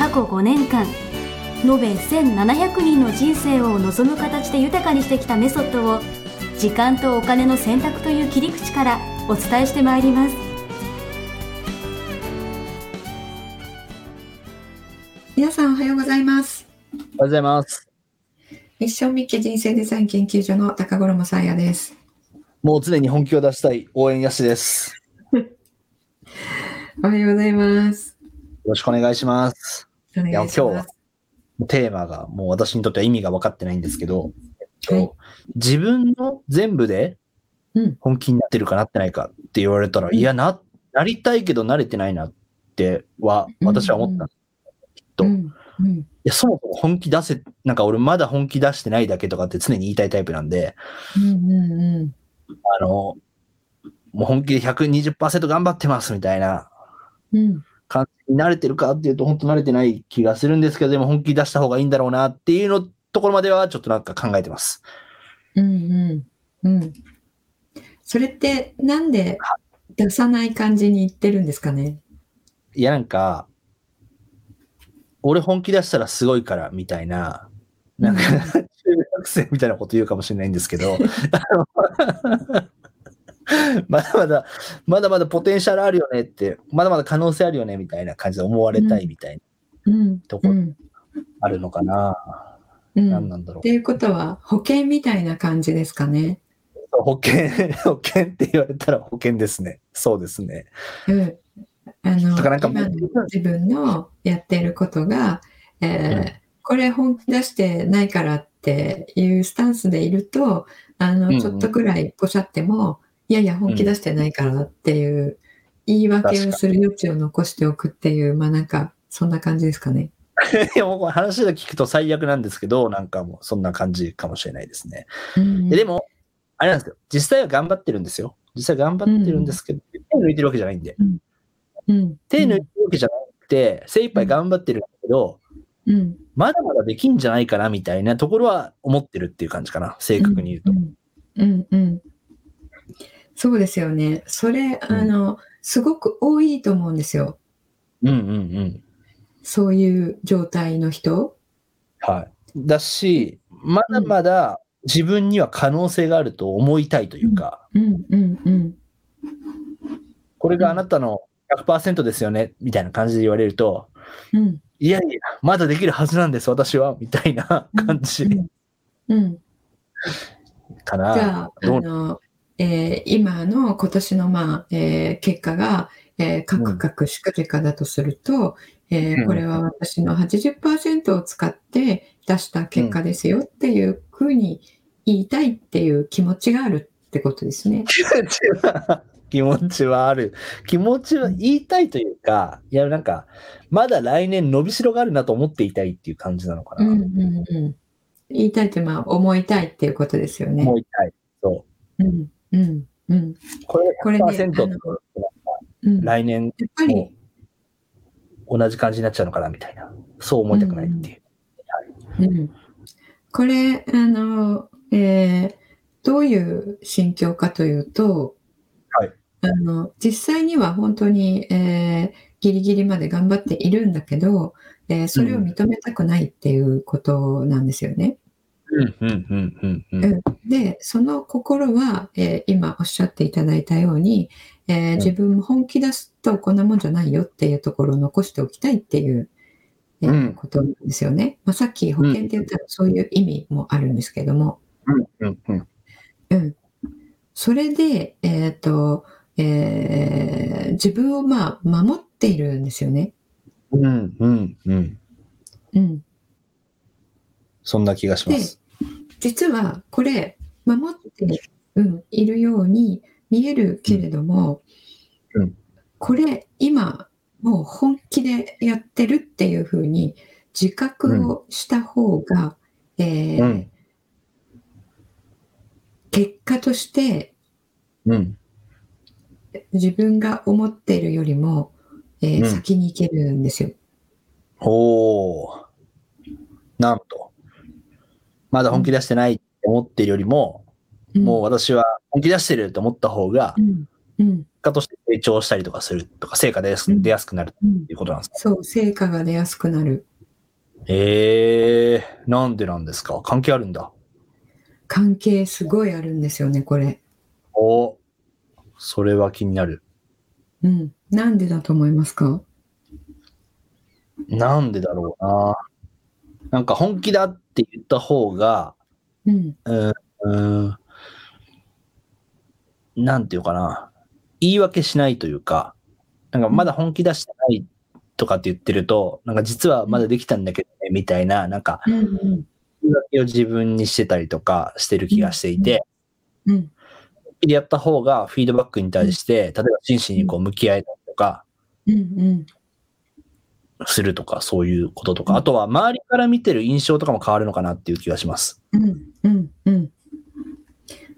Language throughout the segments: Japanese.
過去5年間延べ1700人の人生を望む形で豊かにしてきたメソッドを時間とお金の選択という切り口からお伝えしてまいります皆さんおはようございますおはようございます。ミッションミッケ人生デザイン研究所の高頃もさやですもう常に本気を出したい応援やしです。おはようございますよろしくお願いします。お願いしまテーマがもう私にとっては意味が分かってないんですけど、はい。自分の全部でうん。本気になってるかなってないかって言われたら、うん。いやな、なりたいけど慣れてないなっては、私は思った。きっと。いうん。うん。や、そもそも本気出せ、なんか俺まだ本気出してないだけとかって常に言いたいタイプなんで、うん。うん。あの、もう本気で120%頑張ってますみたいなうん感じに慣れてるかっていうと、本当慣れてない気がするんですけど、でも本気出した方がいいんだろうなっていうのところまではちょっとなんか考えてます。うんうん。うんそれってなんで出さない感じに言ってるんですかね？いや、なんか、俺本気出したらすごいからみたいな、なんか、中学生みたいなこと言うかもしれないんですけど、まだまだ、まだまだポテンシャルあるよねって、まだまだ可能性あるよねみたいな感じで思われたいみたいな、うんとこうんあるのかな。うん何なんだろうって。いうことは保険みたいな感じですかね保険、保険って言われたら保険ですね。そうですね。うんあのだからなんか今の自分のやってることが、えーうんこれ本気出してないからっていうスタンスでいるとあの、うんうんちょっとくらいポシャってもいやいや本気出してないからっていう言い訳をする余地を残しておくっていうまあなんかそんな感じですかね。もう話で聞くと最悪なんですけど、なんかもうそんな感じかもしれないですね。うんででも、あれなんですよ。実際は頑張ってるんですよ。実際頑張ってるんですけど、手抜いてるわけじゃないんで。うん手抜いてるわけじゃなくて、精一杯頑張ってるんだけど、うんまだまだできんじゃないかなみたいなところは思ってるっていう感じかな。正確に言うと。うんうんうんそうですよね。それ、あの、すごく多いと思うんですよ。うんうんうん。そういう状態の人。はい。だし、まだまだ自分には可能性があると思いたいというか、うんうんうんこれがあなたの100%ですよね、みたいな感じで言われると、うんいやいや、まだできるはずなんです、私は、みたいな感じうんうんかな。じゃあ、あどう？の、えー今の今年の、まあえー結果が、えー、カクカクしか結果だとすると、えーうんこれは私の80%を使って出した結果ですよっていうふうに言いたいっていう気持ちがあるってことですね。気持ちは、気持ちはある。気持ちは言いたいというか、いや、なんか、まだ来年伸びしろがあるなと思っていたいっていう感じなのかな。うんうんうん、言いたいって、まあ、思いたいっていうことですよね。思いたい。そう。うんうんうん。これが100%あのってうん、やっ来年も同じ感じになっちゃうのかなみたいな。そう思いたくないっていう。うん、これあの、えーどういう心境かというと、はい。あの実際には本当に、えーギリギリまで頑張っているんだけど、えーそれを認めたくないっていうことなんですよね。でその心は、えー今おっしゃっていただいたように、えーん自分も本気出すとこんなもんじゃないよっていうところを残しておきたいっていう、えーうんことなんですよね。まあ、さっき保険って言ったらそういう意味もあるんですけども、うん、うん。うん、それで、えーとえー自分をまあ守っているんですよね。うん、うん、うん。うん、そんな気がします。実はこれ守って、うん、いるように見えるけれども、うんこれ今もう本気でやってるっていうふうに自覚をした方が、えーうん。結果としてうん。自分が思っているよりも、えーうん先に行けるんですよ。おー。なんと。まだ本気出してないって思ってるよりも、うんもう私は本気出してると思った方が結果として成長したりとかするとか、成果出やすうん出やすくなるっうんていうことなんですか、そう、成果が出やすくなる。ええー、なんでなんですか？関係あるんだ。関係すごいあるんですよね、これ。おそれは気になる。うん。なんでだと思いますか？なんでだろうな。なんか本気だって言った方が、うん。うーん、なんていうかな。言い訳しないというか、なんかまだ本気出してないとかって言ってると、なんか実はまだできたんだけどね、みたいな、なんかうんうん。言い訳を自分にしてたりとかしてる気がしていて、うん。本気でやった方がフィードバックに対して、例えば真摯にこう向き合えたりとか、うんうん。するとか、そういうこととか、うんあとは周りから見てる印象とかも変わるのかなっていう気がします。うんうんうん。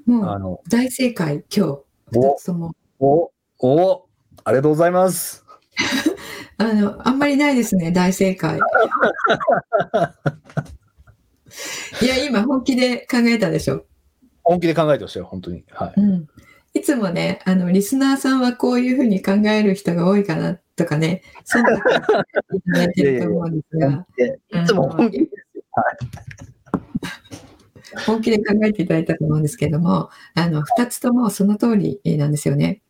もうあの、大正解、今日、お二つとも。お、お、ありがとうございます。あの、あんまりないですね、大正解。いや、今本気で考えたでしょ。本気で考えてほしいよ、本当に。はい。うん。いつもね、あの、リスナーさんはこういうふうに考える人が多いかなとかね、そんなこといただいてると思うんですが、でいつも本気ですよ。本気で考えていただいたと思うんですけども、あの、二つともその通りなんですよね。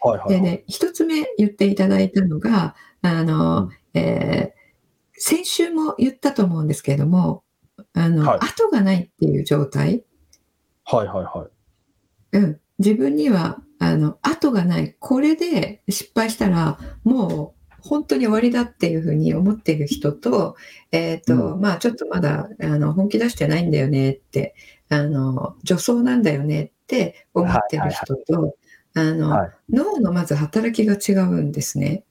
はいはい、はい。でね、一つ目言っていただいたのが、あの、うんえー先週も言ったと思うんですけれども、あの、はい後がないっていう状態、はいはいはい。うん、自分には、あの、後がない。これで失敗したら、もう、本当に終わりだっていうふうに思っている人と、えっ、と、まあちょっとまだ、あの、本気出してないんだよねって、あの、女装なんだよねって思ってる人と、あの、はい脳のまず働きが違うんですね。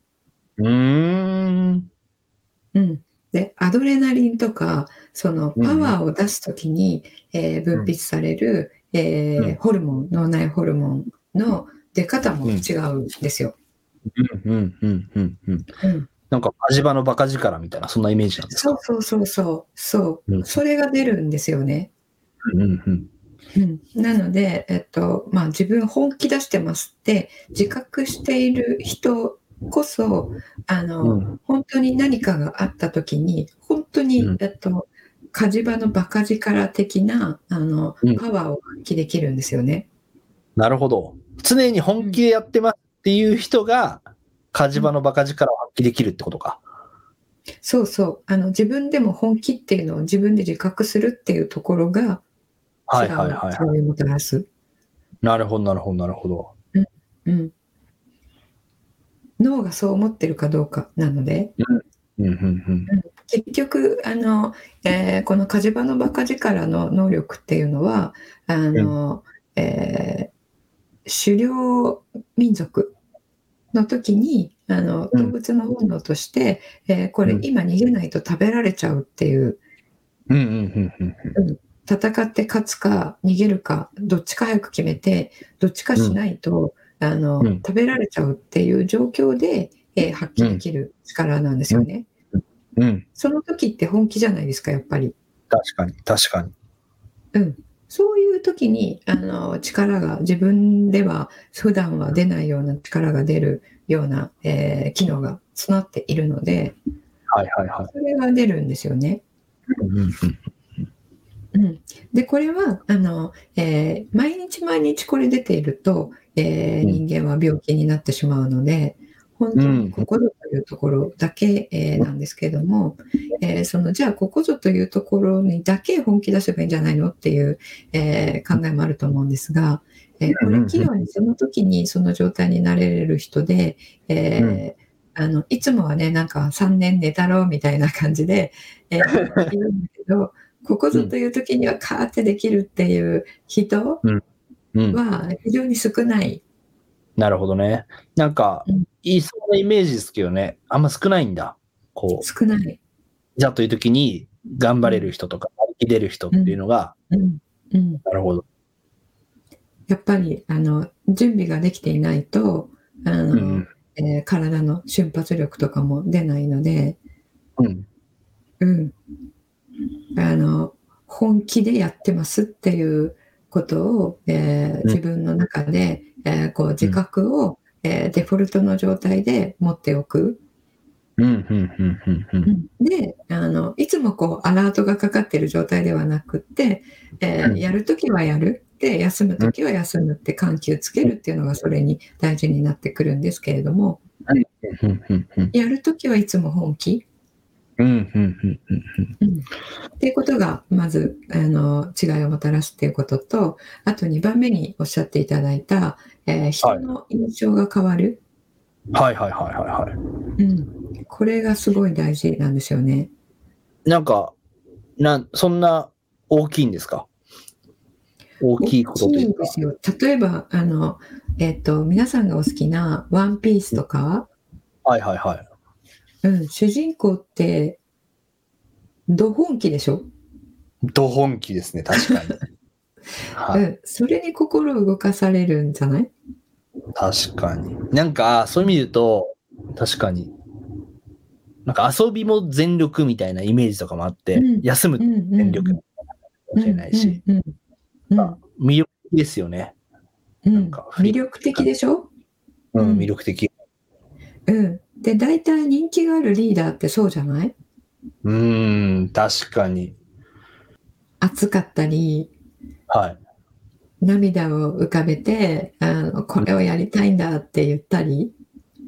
うーん。うん。で、アドレナリンとか、そのうんパワーを出すときに、えー分泌される、えーうんホルモン、脳内ホルモンの出方も違うんですよ。うんうんうんうんうん。うん。なんか火事場のバカ力みたいな、そんなイメージなんですか？そうそうそうそう。そうう。んそれが出るんですよね。うんうんうん。なので、えっと、まあ自分本気出してますって自覚している人こそ、あの、うん本当に何かがあった時に本当に、うんえっと火事場のバカ力的なあのうんパワーを発揮できるんですよね。なるほど。常に本気でやってますっていう人が、火事場のバカ力を発揮できるってことか。そうそうあの自分でも本気っていうのを自分で自覚するっていうところがはいはいはいはい。す。なるほどなるほどなるほど。うん、脳がそう思ってるかどうかなのでうんうんうん。結局あの、えーこの火事場のバカ力の能力っていうのはあの、えー狩猟民族の時にあのうん。動物の本能として、えーこれうん。今逃げないと食べられちゃうっていううんうんうんうん戦って勝つか逃げるかどっちか早く決めてどっちかしないと、あのうん。食べられちゃうっていう状況で、えー発揮できる力なんですよね。うん。うん。その時って本気じゃないですかやっぱり。確かに確かに。うん、そういう時にあの力が自分では普段は出ないような力が出るような、えー機能が備わっているのではいはいはい。それが出るんですよね。うんうんうん、でこれはあの、えー毎日毎日これ出ていると、えーうん人間は病気になってしまうので本当にここぞというところだけ、えーなんですけども、えーそのじゃあここぞというところにだけ本気出せばいいんじゃないのっていう、えー考えもあると思うんですが、えーこれ器用にその時にその状態になれる人で、えーあのいつもはねなんか3年寝たろうみたいな感じで、えーいるんだけど ここぞという時にはカーってできるっていう人うん。は非常に少ない。なるほどね。なんかうん、いそうなイメージですけどね。あんま少ないんだ。こう。少ない。ざという時に頑張れる人とか、張り切れる人っていうのが、うんうん、なるほど。やっぱりあの準備ができていないとあの、うん。えー体の瞬発力とかも出ないので、うん。うん、あの本気でやってますっていうことを、えーうん自分の中で、えーこう自覚を、えーデフォルトの状態で持っておく。うん。うん。うん。うん。うん。であのいつもこうアラートがかかってる状態ではなくって、えーうんやるときはやるで休むときは休むって緩急つけるっていうのがそれに大事になってくるんですけれども。やるときはいつも本気、っていうことがまずあの違いをもたらすっていうこととあと2番目におっしゃっていただいた、えー人の印象が変わる、はいはいはいはいはい。うん、これがすごい大事なんですよね。なんか、なん、そんな大きいんですか？大きいことと大きいうんか。ですよ。例えば、あの、えっ、と、皆さんがお好きなワンピースとか、はいはいはい。うん、主人公って、ど本気でしょ、ド本気ですね、確かに。はい、うん、それに心を動かされるんじゃない？確かに。なんか、そういう意味で言うと、確かに。なんか遊びも全力みたいなイメージとかもあって、うん。休む全力かもしれないし、魅力的ですよね。うん。なんか魅力的でしょ？うん、うん。魅力的。うん。で、大体人気があるリーダーってそうじゃない？うーん、確かに。熱かったり、はい。涙を浮かべて、あのこれをやりたいんだって言ったり、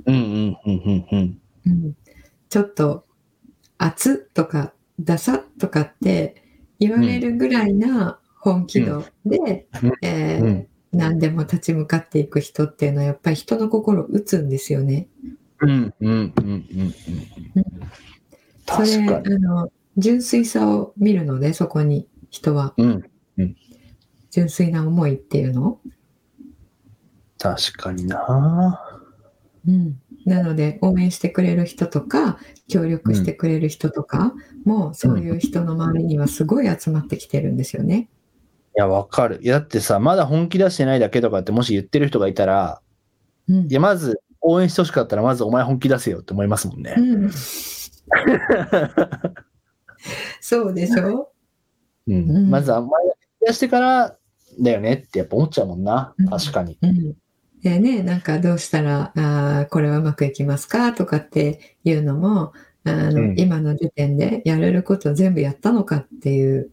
うんうんうんうんうん。うん、ちょっと熱とかダサとかって言われるぐらいな本気度で、うんえーうん何でも立ち向かっていく人っていうのはやっぱり人の心を打つんですよね。うんうんうんうんうん。それ確かに。あの純粋さを見るのでそこに人はうん。純粋な思いっていうの、確かにな。うん、なので応援してくれる人とか協力してくれる人とかも、そういう人の周りにはすごい集まってきてるんですよね。いや、わかる。いや、だってさ、まだ本気出してないだけとかってもし言ってる人がいたら、うんいや、まず応援してほしかったら、まずお前本気出せよって思いますもんね。うん、そうでしょ、うん。うん。まずはお前が本気出してからだよねってやっぱ思っちゃうもんな。うん。確かに。うん。でね、なんかどうしたらあーこれはうまくいきますかとかっていうのもあの、うん。今の時点でやれることを全部やったのかっていう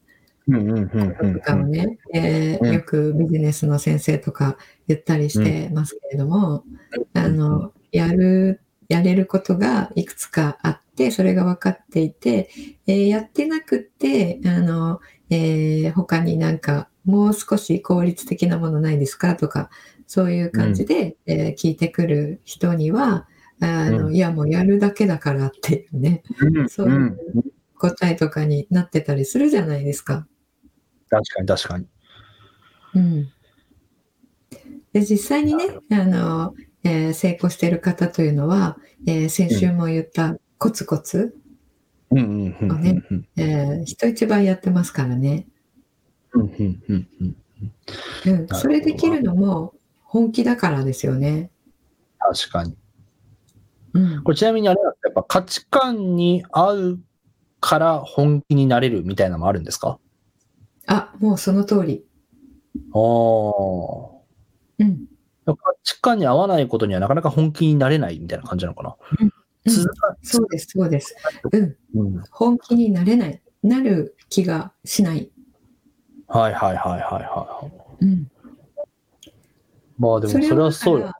とかをね、えーうん。よくビジネスの先生とか言ったりしてますけれども、あのやるやれることがいくつかあってそれが分かっていて、えーやってなくってあの、えー他になんかもう少し効率的なものないですかとかそういう感じで、えー聞いてくる人にはあの、うん。いやもうやるだけだからっていうねうん。そういううん答えとかになってたりするじゃないですか。確かに確かに。うん、で実際にねあの、えー成功している方というのは、えー先週も言ったコツコツ、うんうんうんうんうんえー人一倍やってますからね、うんうんうんうんうん、ど。それできるのも本気だからですよね。確かに。うん。これちなみにあれなんですか？やっぱ価値観に合うから本気になれるみたいなのもあるんですか？あもうその通り。ああ。うん価値観に合わないことにはなかなか本気になれないみたいな感じなのかな？うん続かそうです、そうです。うん、うん本気になれない。なる気がしない。はいはいはいはいはい。うん、まあでもそれはそうよ。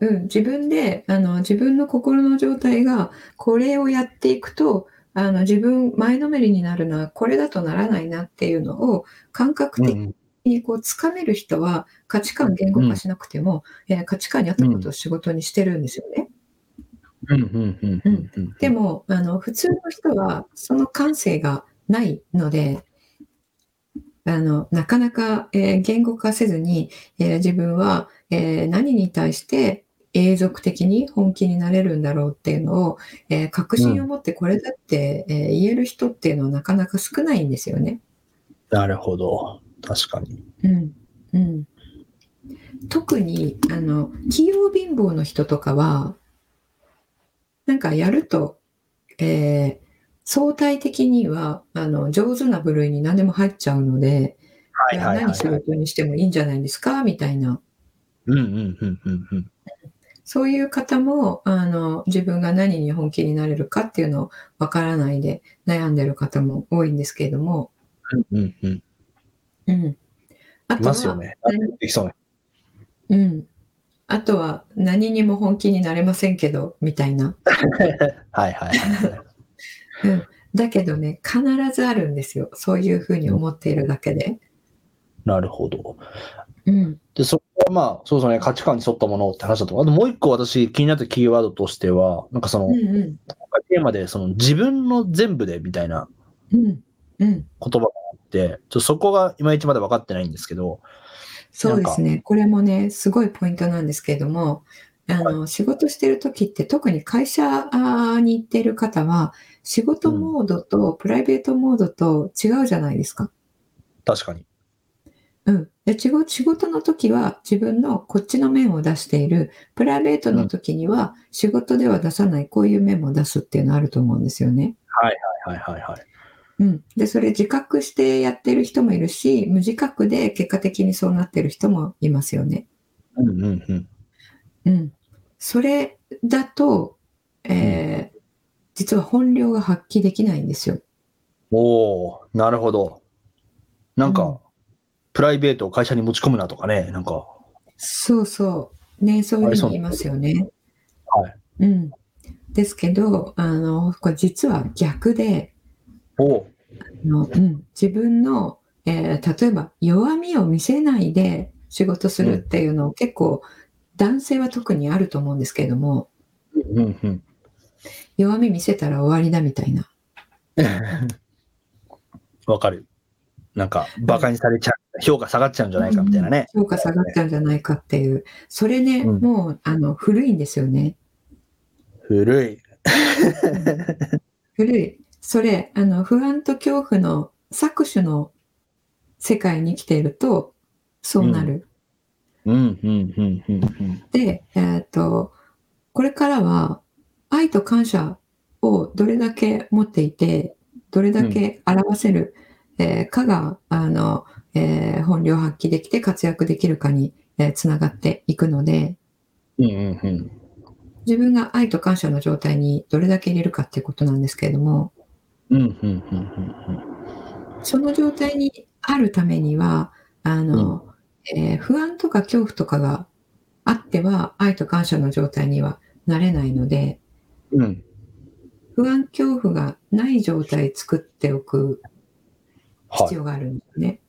うん、自分であの自分の心の状態がこれをやっていくとあの自分前のめりになるのはこれだとならないなっていうのを感覚的うんにこうつかめる人は価値観言語化しなくても、えー価値観に合ったことを仕事にしてるんですよね。うんうんうんうんうん。でもあの普通の人はその感性がないのであのなかなか、えー言語化せずに、えー自分は、えー何に対して永続的に本気になれるんだろうっていうのを、えー確信を持ってこれだって、えー言える人っていうのはなかなか少ないんですよね。なるほど。確かに。うんうん、特にあの器用貧乏の人とかはなんかやると、えー相対的にはあの上手な部類に何でも入っちゃうので、はいはいはい、何仕事にしてもいいんじゃないですか？みたいなうんうんうんうんうん。そういう方もあの自分が何に本気になれるかっていうのをわからないで悩んでる方も多いんですけれども、うんうんうん。うん、あいとはますよね。何できそうね。うん、あとは何にも本気になれませんけどみたいな。はいはいはい。うん、だけどね必ずあるんですよそういうふうに思っているだけで。なるほど。うん。で、そこはまあ、そうそうね、価値観に沿ったものって話だと。あともう一個私気になったキーワードとしては、なんかその、うんうん。テーマでその自分の全部でみたいなうん。うん、言葉があって、ちょっとそこがいまいちまだ分かってないんですけど、そうですね。これもねすごいポイントなんですけれどもあの、仕事してる時って特に会社に行っている方は仕事モードとプライベートモードと違うじゃないですか。確かに。うん、で仕事の時は自分のこっちの面を出しているプライベートの時には仕事では出さないこういう面も出すっていうのあると思うんですよね。はいはいはいはい。うん、でそれ自覚してやってる人もいるし無自覚で結果的にそうなってる人もいますよね。うんうんうん。うん、それだと、えー実は本領が発揮できないんですよ。おおなるほど。なんか、うんプライベートを会社に持ち込むなとかね、なんか、そうそう。ね、そういうふうに言いますよね。はい。うん。ですけど、あの、これ実は逆で、おおあのうん、自分の、えー例えば弱みを見せないで仕事するっていうのを結構男性は特にあると思うんですけれども、うんうん。弱み見せたら終わりだみたいな。わかる。なんか、馬鹿にされちゃう、評価下がっちゃうんじゃないかみたいなね。評価下がっちゃうんじゃないかっていう。それね、うんもうあの古いんですよね。古い。古い。それ、あの不安と恐怖の搾取の世界に生きていると、そうなる。うんうんうんうんうん。で、えっ、と、これからは愛と感謝をどれだけ持っていて、どれだけ表せる、えーかが、あの、えー本領発揮できて活躍できるかに、えーつながっていくので、うんうんうん。自分が愛と感謝の状態にどれだけ入れるかっていうことなんですけれども、うんうんうんうんその状態にあるためには、あの、えー不安とか恐怖とかがあっては、愛と感謝の状態にはなれないので、うん。うん。不安恐怖がない状態作っておくはい必要があるんですね。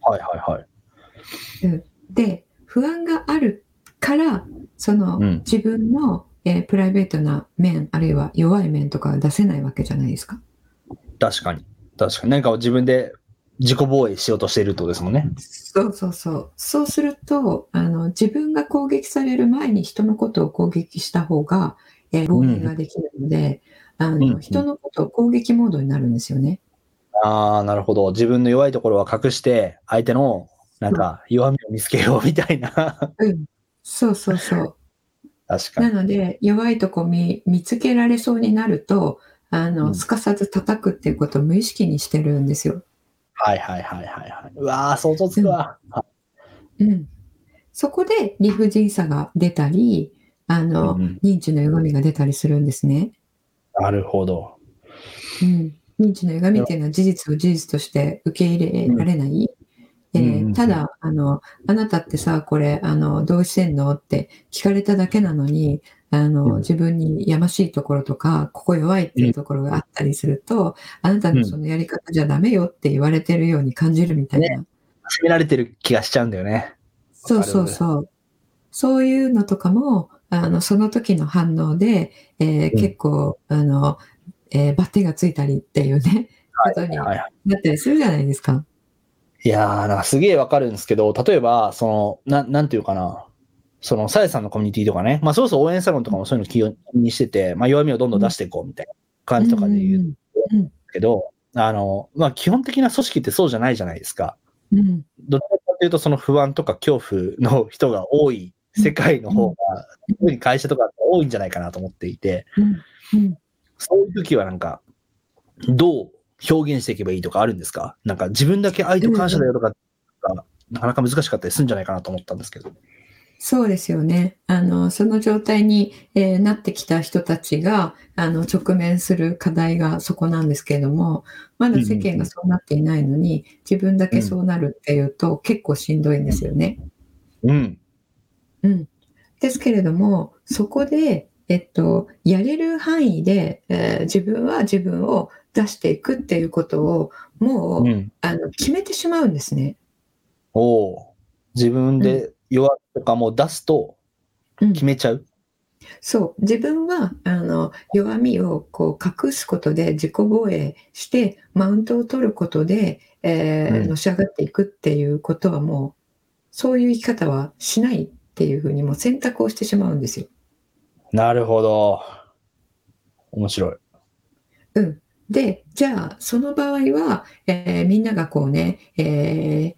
はいはいはい。で、不安があるから、そのうん自分の、えープライベートな面、あるいは弱い面とかが出せないわけじゃないですか？確かに。確かに。何かを自分で自己防衛しようとしているとですもんね。そうそうそう。そうすると、あの、自分が攻撃される前に人のことを攻撃した方が、えー防衛ができるので、あうんの、人のことを攻撃モードになるんですよね。ああ、なるほど。自分の弱いところは隠して、相手の、なんか、弱みを見つけようみたいな。うん。そうそうそう。確かに。なので、弱いとこ見見つけられそうになると、あの、うんすかさず叩くっていうことを無意識にしてるんですよ。はいはいはいはいはい。うわー、想像つくわ。うん。そこで理不尽さが出たり、あの、うんうん認知の歪みが出たりするんですね。なるほど。うん。認知の歪みっていうのは事実を事実として受け入れられない。えーうんうんうんただ、あの、あなたってさ、これ、あの、どうしてんの？って聞かれただけなのに、あの、うん自分にやましいところとか、ここ弱いっていうところがあったりすると、あなたのそのやり方じゃダメよって言われてるように感じるみたいな。責められてる気がしちゃうんだよね。そうそうそう。そういうのとかも、あの、その時の反応で、えーうん結構、あの、えーバッテンがついたりっていうね、ことに。なったりするじゃないですか。いやー、なんかすげえわかるんですけど、例えば、その、ななんていうかな。その、さやさんのコミュニティとかね、まあ、そろそろ応援サロンとかもそういうの気にしてて、まあ、弱みをどんどん出していこうみたいな感じとかで言うけど、あの、まあ、基本的な組織ってそうじゃないじゃないですか。うん、どちらかというと、その不安とか恐怖の人が多い世界の方が、特に会社とか多いんじゃないかなと思っていて、そういう時はなんか、どう表現していけばいいとかあるんですか？なんか自分だけ愛と感謝だよとか、なかなか難しかったりするんじゃないかなと思ったんですけど。そうですよね。あの、その状態に、えー、なってきた人たちが、あの、直面する課題がそこなんですけれども、まだ世間がそうなっていないのに、自分だけそうなるっていうと、結構しんどいんですよね。うん。うん。ですけれども、そこで、えっと、やれる範囲で、えー、自分は自分を出していくっていうことを、もう、うん、あの決めてしまうんですね。おお。自分で弱とかも出すと決めちゃう、うん、そう自分はあの弱みをこう隠すことで自己防衛してマウントを取ることで、えー、のし上がっていくっていうことはもうそういう生き方はしないっていうふうにも選択をしてしまうんですよ。なるほど。面白い。うん。で、じゃあ、その場合は、えー、みんながこうね、え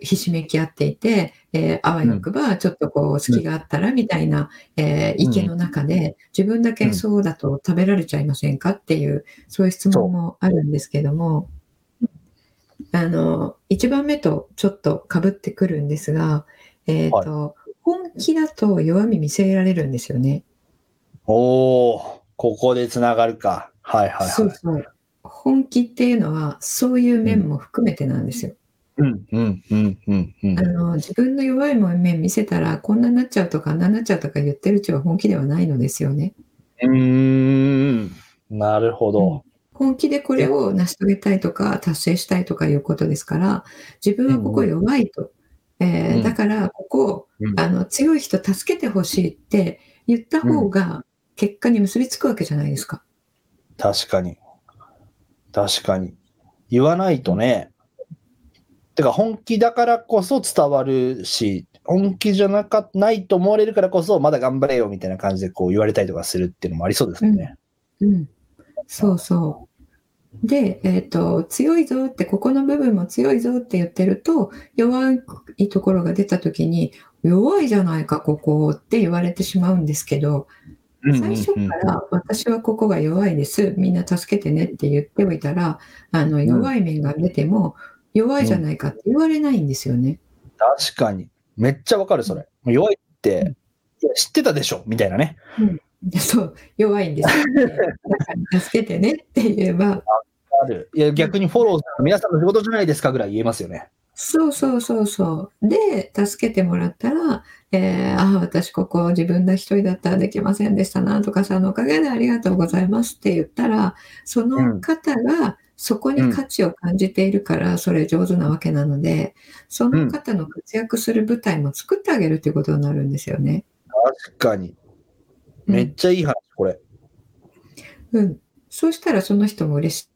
ー、ひしめき合っていて、えー、あわよくばちょっとこう隙があったらみたいな、えー、池の中で自分だけそうだと食べられちゃいませんかっていうそういう質問もあるんですけどもあの1番目とちょっとかぶってくるんですが、えーと、はい、本気だと弱み見せられるんですよね。おおここでつながるか。はいはい、はい、そうそう本気っていうのはそういう面も含めてなんですよ。うんうんうんうんうん。あの、自分の弱い面見せたら、こんなになっちゃうとか、あんなになっちゃうとか言ってるうちは本気ではないのですよね。うーん、なるほど。本気でこれを成し遂げたいとか、達成したいとかいうことですから、自分はここ弱いと。えーだから、ここ、うんあの、強い人助けてほしいって言った方が、結果に結びつくわけじゃないですか。確かに。確かに。言わないとね、てか本気だからこそ伝わるし、本気じゃなかないと思われるからこそ、まだ頑張れよみたいな感じでこう言われたりとかするっていうのもありそうですよね。うん、うん、そうそう。で、えっ、ー、と、強いぞって、ここの部分も強いぞって言ってると、弱いところが出た時に、弱いじゃないか、ここって言われてしまうんですけど、最初から私はここが弱いです、みんな助けてねって言っておいたら、あの弱い面が出ても、弱いじゃないかって言われないんですよね。確かに。めっちゃわかる、それ。弱いって、いや知ってたでしょ？みたいなね。うん、そう、弱いんですよ、ね。助けてねって言えば。ある。いや、逆にフォロー、皆さんの仕事じゃないですかぐらい言えますよね。そうそうそうそう。で、助けてもらったら、えー、ああ、私ここ自分だ一人だったらできませんでした。なんとかさんのおかげでありがとうございますって言ったら、その方がそこに価値を感じているから、それ上手なわけなので、その方の活躍する舞台も作ってあげるということになるんですよね。確かに。めっちゃいい話、これ。うん。そうしたらその人も嬉しい。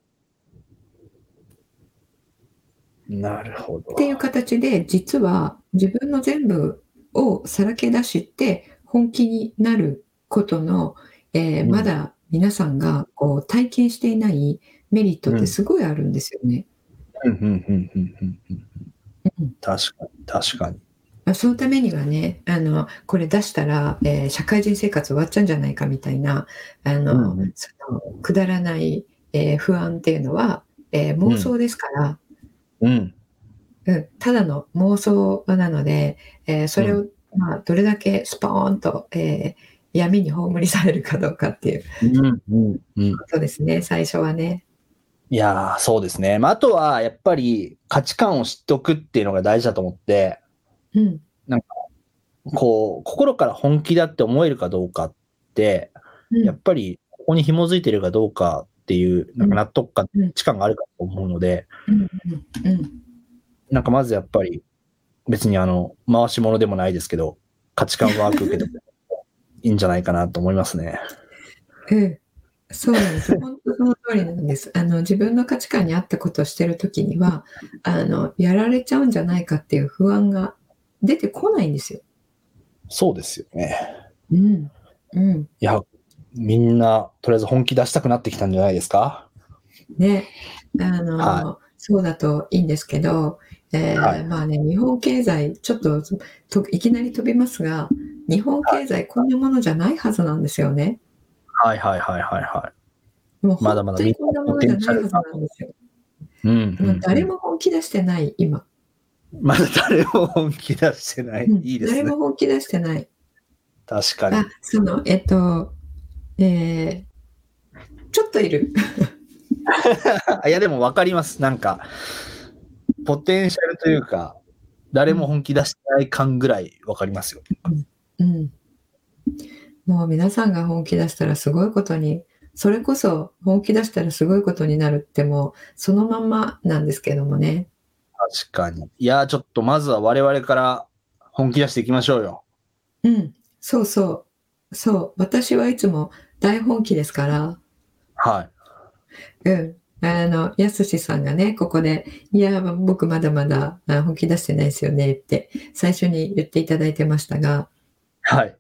なるほど。っていう形で、実は自分の全部をさらけ出して本気になることの、えー、まだ皆さんがこう体験していないメリットってすごいあるんですよね。確かに、確かに。そのためにはね、あの、これ出したら、えー、社会人生活終わっちゃうんじゃないかみたいな、あの、うん、そのくだらない、えー、不安っていうのは、えー、妄想ですから、うん、うん、ただの妄想なので、えそれを、まあ、どれだけスポーンと、え闇に葬りされるかどうかっていう。ことですね、最初はね。いやー、そうですね。まあ、あとは、やっぱり価値観を知っておくっていうのが大事だと思って、うん。なんか、こう、心から本気だって思えるかどうかって、うん、やっぱり、ここに紐づいてるかどうかっていう、なんか納得感、価値観があるかと思うので、うん。なんかまずやっぱり、別にあの、回し物でもないですけど、価値観ワーク受けてもいいんじゃないかなと思いますね。うん。そうなんです。本当その通りなんです。あの、自分の価値観に合ったことをしてるときには、あの、やられちゃうんじゃないかっていう不安が出てこないんですよ。そうですよね。うん。うん。いや、みんな、とりあえず本気出したくなってきたんじゃないですか？ね。あの、はそうだといいんですけど、えーはいまあね、日本経済、ちょっとといきなり飛びますが、日本経済こんなものじゃないはずなんですよね。はいはいはいはいはもうまだまだ本当にこんなものじゃないはずなんですよ。い。うん、誰も本気出してない、今。まだ誰も本気出してない。うんいいですね誰も。本気出してない。確かにあ。、その、えっと、えーちょっといる。いや、でも分かります。なんか、ポテンシャルというか、誰も本気出してない感ぐらい分かりますよ。うん。もう皆さんが本気出したらすごいことに、それこそ本気出したらすごいことになるってもうそのまんまなんですけどもね。確かに。いや、ちょっとまずは我々から本気出していきましょうよ。うん。そうそう。そう。私はいつも大本気ですから。はい。うん。あの、やすしさんがね、ここで、いや、僕まだまだあ本気出してないですよねって最初に言っていただいてましたが、はい。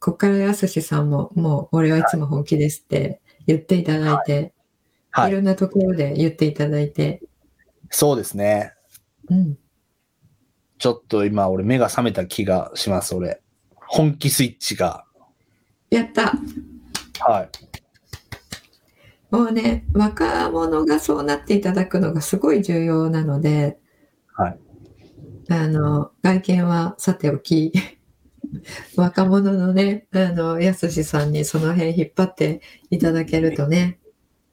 ここからやすしさんも、もう俺はいつも本気ですって言っていただいて、、はいい。ろんなところで言っていただいて、そうですね。うん。ちょっと今、俺目が覚めた気がします、俺。本気スイッチが。やったはい。もうね、若者がそうなっていただくのがすごい重要なので、はい。あの、外見はさておき、若者のね、あの、やすしさんにその辺引っ張っていただけるとね、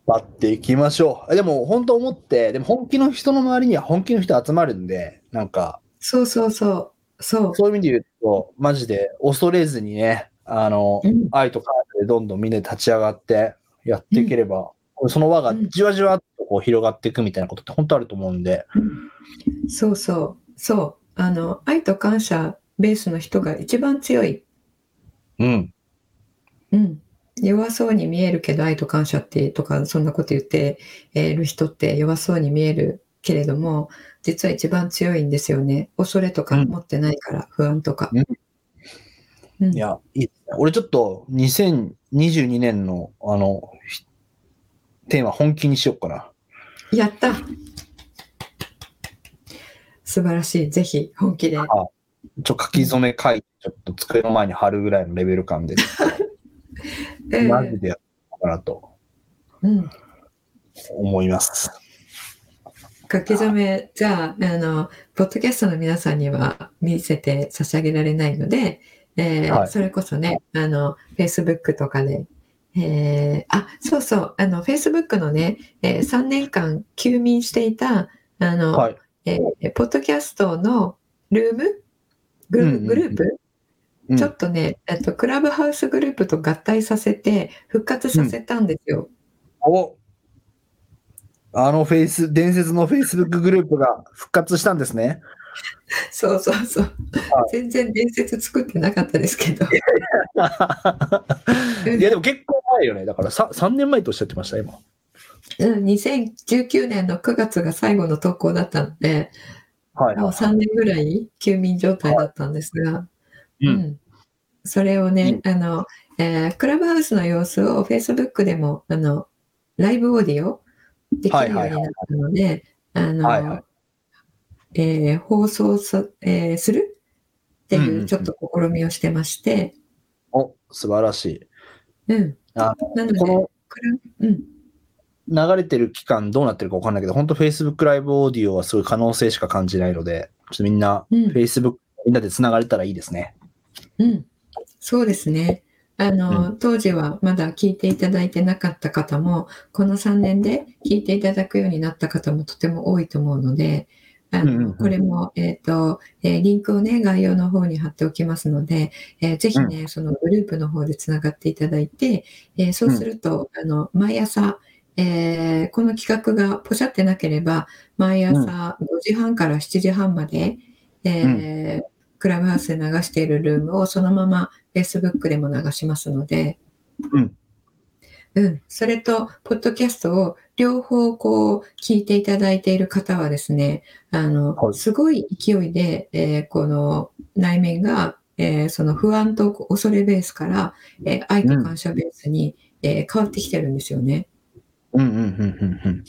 待っていきましょう。でも、本当思って、でも本気の人の周りには本気の人集まるんで、なんか、そうそうそう、そう、そういう意味で言うと、マジで恐れずにね、あの、うん。愛と感謝でどんどんみんなで立ち上がってやっていければ、その輪がじわじわっとこう広がっていくみたいなことって本当あると思うんで、そうそう、そう、あの、愛と感謝ベースの人が一番強い。うん。うん。弱そうに見えるけど愛と感謝ってとかそんなこと言っている人って弱そうに見えるけれども実は一番強いんですよね。恐れとか持ってないから、不安とか、うんいや、いいですね。俺ちょっと2022年の、あの、ひテーマ本気にしようかな。やった。素晴らしい。ぜひ本気で。ちょ書き初め書いて、ちょっと机の前に貼るぐらいのレベル感で、ええ。マジでやったかなと。うん。思います。書き初めじゃああのポッドキャストの皆さんには見せて差し上げられないので、えーはいそれこそねあの Facebook とかで、えーあそうそうあの Facebook のね、えー3年間休眠していたあの、はい。えーポッドキャストのルームグルうんうんうんうんちょっとね、えっと、クラブハウスグループと合体させて復活させたんですよ。おあのフェイス、伝説のフェイスブックグループが復活したんですね。そうそうそう。全然伝説作ってなかったですけど。いや、でも結構前よね。だから 3, 3年前とおっしゃってました、今。うん、2019年の9月が最後の投稿だったので、はいもう3年ぐらい休眠状態だったんですが、う。うんん、それをね、あの、えークラブハウスの様子を Facebook でも、あの、ライブオーディオできるようになったので、あの、はいはいえー放送さ、えーするってうんうんいううんちょっと試みをしてまして、お、素晴らしい。うん。あなので、こうん、流れてる期間どうなってるか分かんないけど、本当 Facebook ライブオーディオはすごい可能性しか感じないので、ちょっとみんなうん Facebook みんなで繋がれたらいいですね。うん、そうですね。あの、当時はまだ聞いていただいてなかった方も、この3年で聞いていただくようになった方もとても多いと思うので、あのうんうんうん。これも、えっ、と、えーリンクをね、概要の方に貼っておきますので、えーぜひね、そのグループの方でつながっていただいて、えーそうすると、あの、毎朝、えーこの企画がポシャってなければ、毎朝5時半から7時半まで、えークラブハウスで流しているルームをそのまま Facebook でも流しますので、うん。うん。それと、ポッドキャストを両方こう聞いていただいている方はですね、あの、はいすごい勢いで、えーこの内面がえーその不安と恐れベースから、えー愛と感謝ベースに、えー変わってきてるんですよね。うんうんうんうん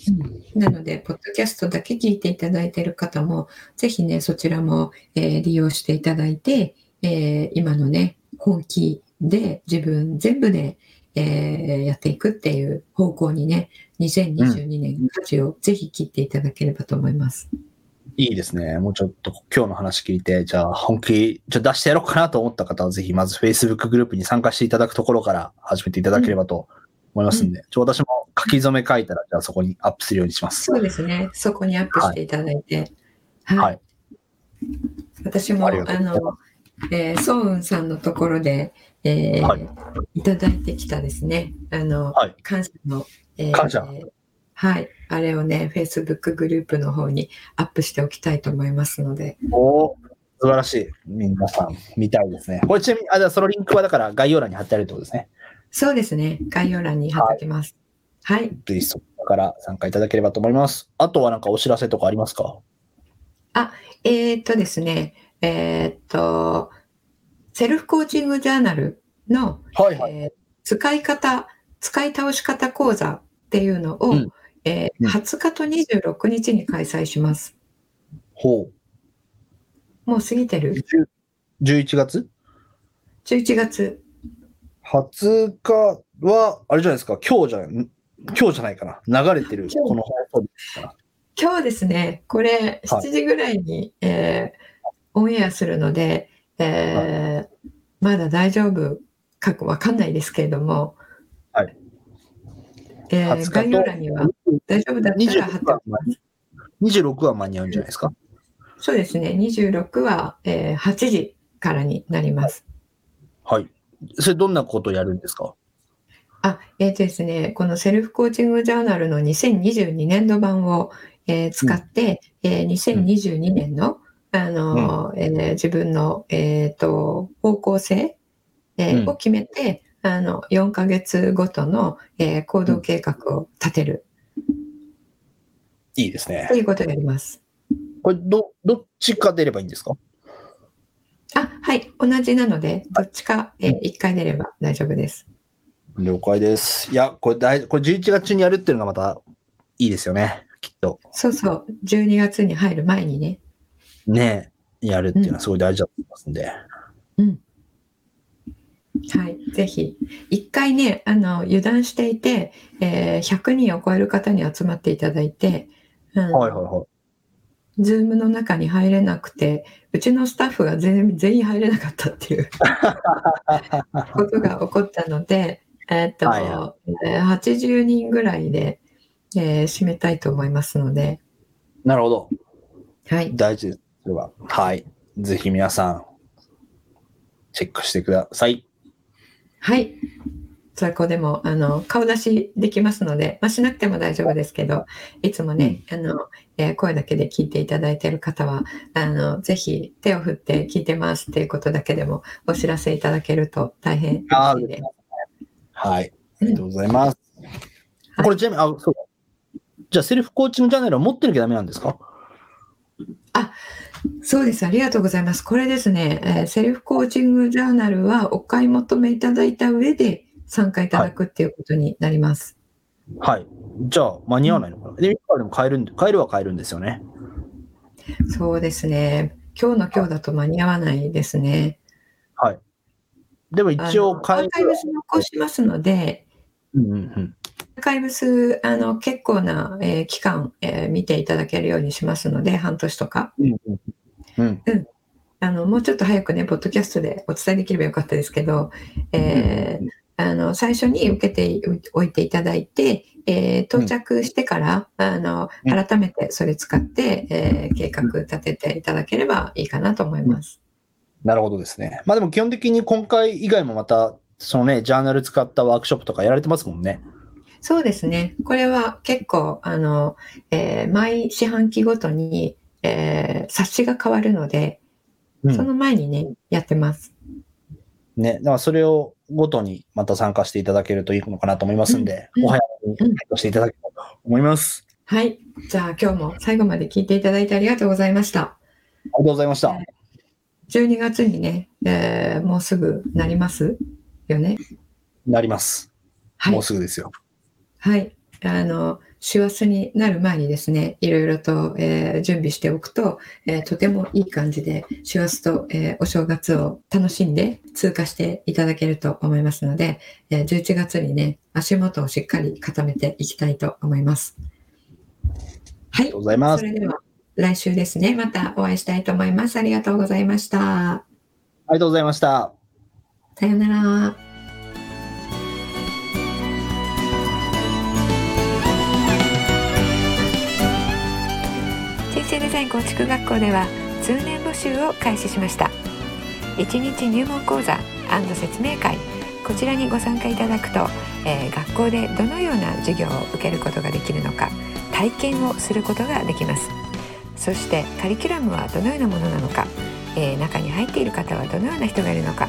うん。なので、ポッドキャストだけ聞いていただいている方も、ぜひね、そちらも、えー利用していただいて、えー今のね、本気で自分全部で、えーやっていくっていう方向にね、2022年、舵をぜひ切っていただければと思います。いいですね。もうちょっと今日の話聞いて、じゃあ本気、じゃあ出してやろうかなと思った方は、ぜひまず Facebook グループに参加していただくところから始めていただければと思いますんで、ちょ私も書き初め書いたら、じゃあそこにアップするようにします。そうですね、そこにアップしていただいて。はい。はい。私も、あの、えー、ソウンさんのところで、えーはいい、ただいてきたですね、あの、はい感謝の、えー感謝はい。あれをね、Facebook グループの方にアップしておきたいと思いますので。おー素晴らしい。皆さん、見たいですね。これちなみに、あ、じゃあそのリンクはだから概要欄に貼ってあるってことですね。そうですね、概要欄に貼っておきます。はい。ぜひそこから参加いただければと思います。あとはなんかお知らせとかありますか？えーっとですね、えーっと、セルフコーチングジャーナルの、はいはい。えー使い方、使い倒し方講座っていうのを、うんえーうん20日と26日に開催します。ほもう過ぎてう。る10 11月 ?11 月。20日は、あれじゃないですか、今日じゃない、ん今日じゃないかな。流れてる、今日この放送日ですから。今日ですね、これはい7時ぐらいに、えーオンエアするので、えーまだ大丈夫かわかんないですけれども、はいえー20日と概要欄には大丈夫だったら貼っておきます。26は間に合うんじゃないですか？そうですね、26は、えー8時からになります。はい。それどんなことをやるんですか？あ、えっ、とですね、このセルフコーチングジャーナルの2022年度版を、えー使って、えー2022年の、あのーえー自分の、えー、と方向性、えーうんを決めて、あの4ヶ月ごとの、えー行動計画を立てるいいですねと。いうことをやります。これ、ど、どっちか出ればいいんですか？あ、はい、同じなので、どっちか、え1回出れば大丈夫です。了解です。いや、これ大、これ11月中にやるっていうのがまたいいですよね。きっと。そうそう、12月に入る前にね。ねやるっていうのはすごい大事だと思いますんで。うん。はい、ぜひ。一回ね、あの、油断していて、えー100人を超える方に集まっていただいて、うんはいはいはい。ズームの中に入れなくて、うちのスタッフが全全員入れなかったっていう ことが起こったので、えーっと、はいはえー80人ぐらいで、えー締めたいと思いますので、なるほど。はい。大事です。それは。はい。ぜひ皆さん、チェックしてください。はい。そこでも、あの、顔出しできますので、まあ、しなくても大丈夫ですけど、いつもね、あの、えー声だけで聞いていただいている方は、あの、ぜひ手を振って聞いてますっていうことだけでもお知らせいただけると大変あ嬉しいです。はい。ありがとうございます。はいこれちなみに、あ、そうだ。じゃあ、セルフコーチングチャンネルを持ってなきゃダメなんですか？そうです。ありがとうございます。これですね、えーセルフコーチングジャーナルはお買い求めいただいた上で参加いただくっていうことになります。はい。じゃあ、間に合わないのかな、で、今からでも買えるんで、買えるは買えるんですよね。そうですね。今日の今日だと間に合わないですね。はい。でもあ一応のア買えるーカイブス残しますので、うんうんうん。アーカイブス、あの、結構な、えー期間、えー見ていただけるようにしますので、半年とか。うんうんうん。あの、もうちょっと早くね、ポッドキャストでお伝えできればよかったですけど、えーあの、最初に受けておいていただいて、えー到着してから、あの、うん改めてそれ使って、えー計画立てていただければいいかなと思います。なるほどですね。まあでも基本的に今回以外もまた、そのね、ジャーナル使ったワークショップとかやられてますもんね。そうですね。これは結構、あの、えー毎四半期ごとに、えー冊子が変わるので、うんその前にね、やってます。ね。だからそれをごとにまた参加していただけるといいのかなと思いますんで、うんお早めにしていただければと思います。はい。じゃあ今日も最後まで聞いていただいてありがとうございました。ありがとうございました。12月にね、えーもうすぐなりますよね。なります。はいもう。すぐですよ。はい。あの、師走になる前にですね、いろいろと、えー準備しておくと、えーとてもいい感じで、師走と、えーお正月を楽しんで通過していただけると思いますので、えー11月にね、足元をしっかり固めていきたいと思います。はいありがとう。ございます。それでは、来週ですね、またお会いしたいと思います。ありがとうございました。ありがとうございました。さようなら。人生デザイン構築学校では通年募集を開始しました1日入門講座説明会こちらにご参加いただくと、えー学校でどのような授業を受けることができるのか体験をすることができますそしてカリキュラムはどのようなものなのか、えー中に入っている方はどのような人がいるのか、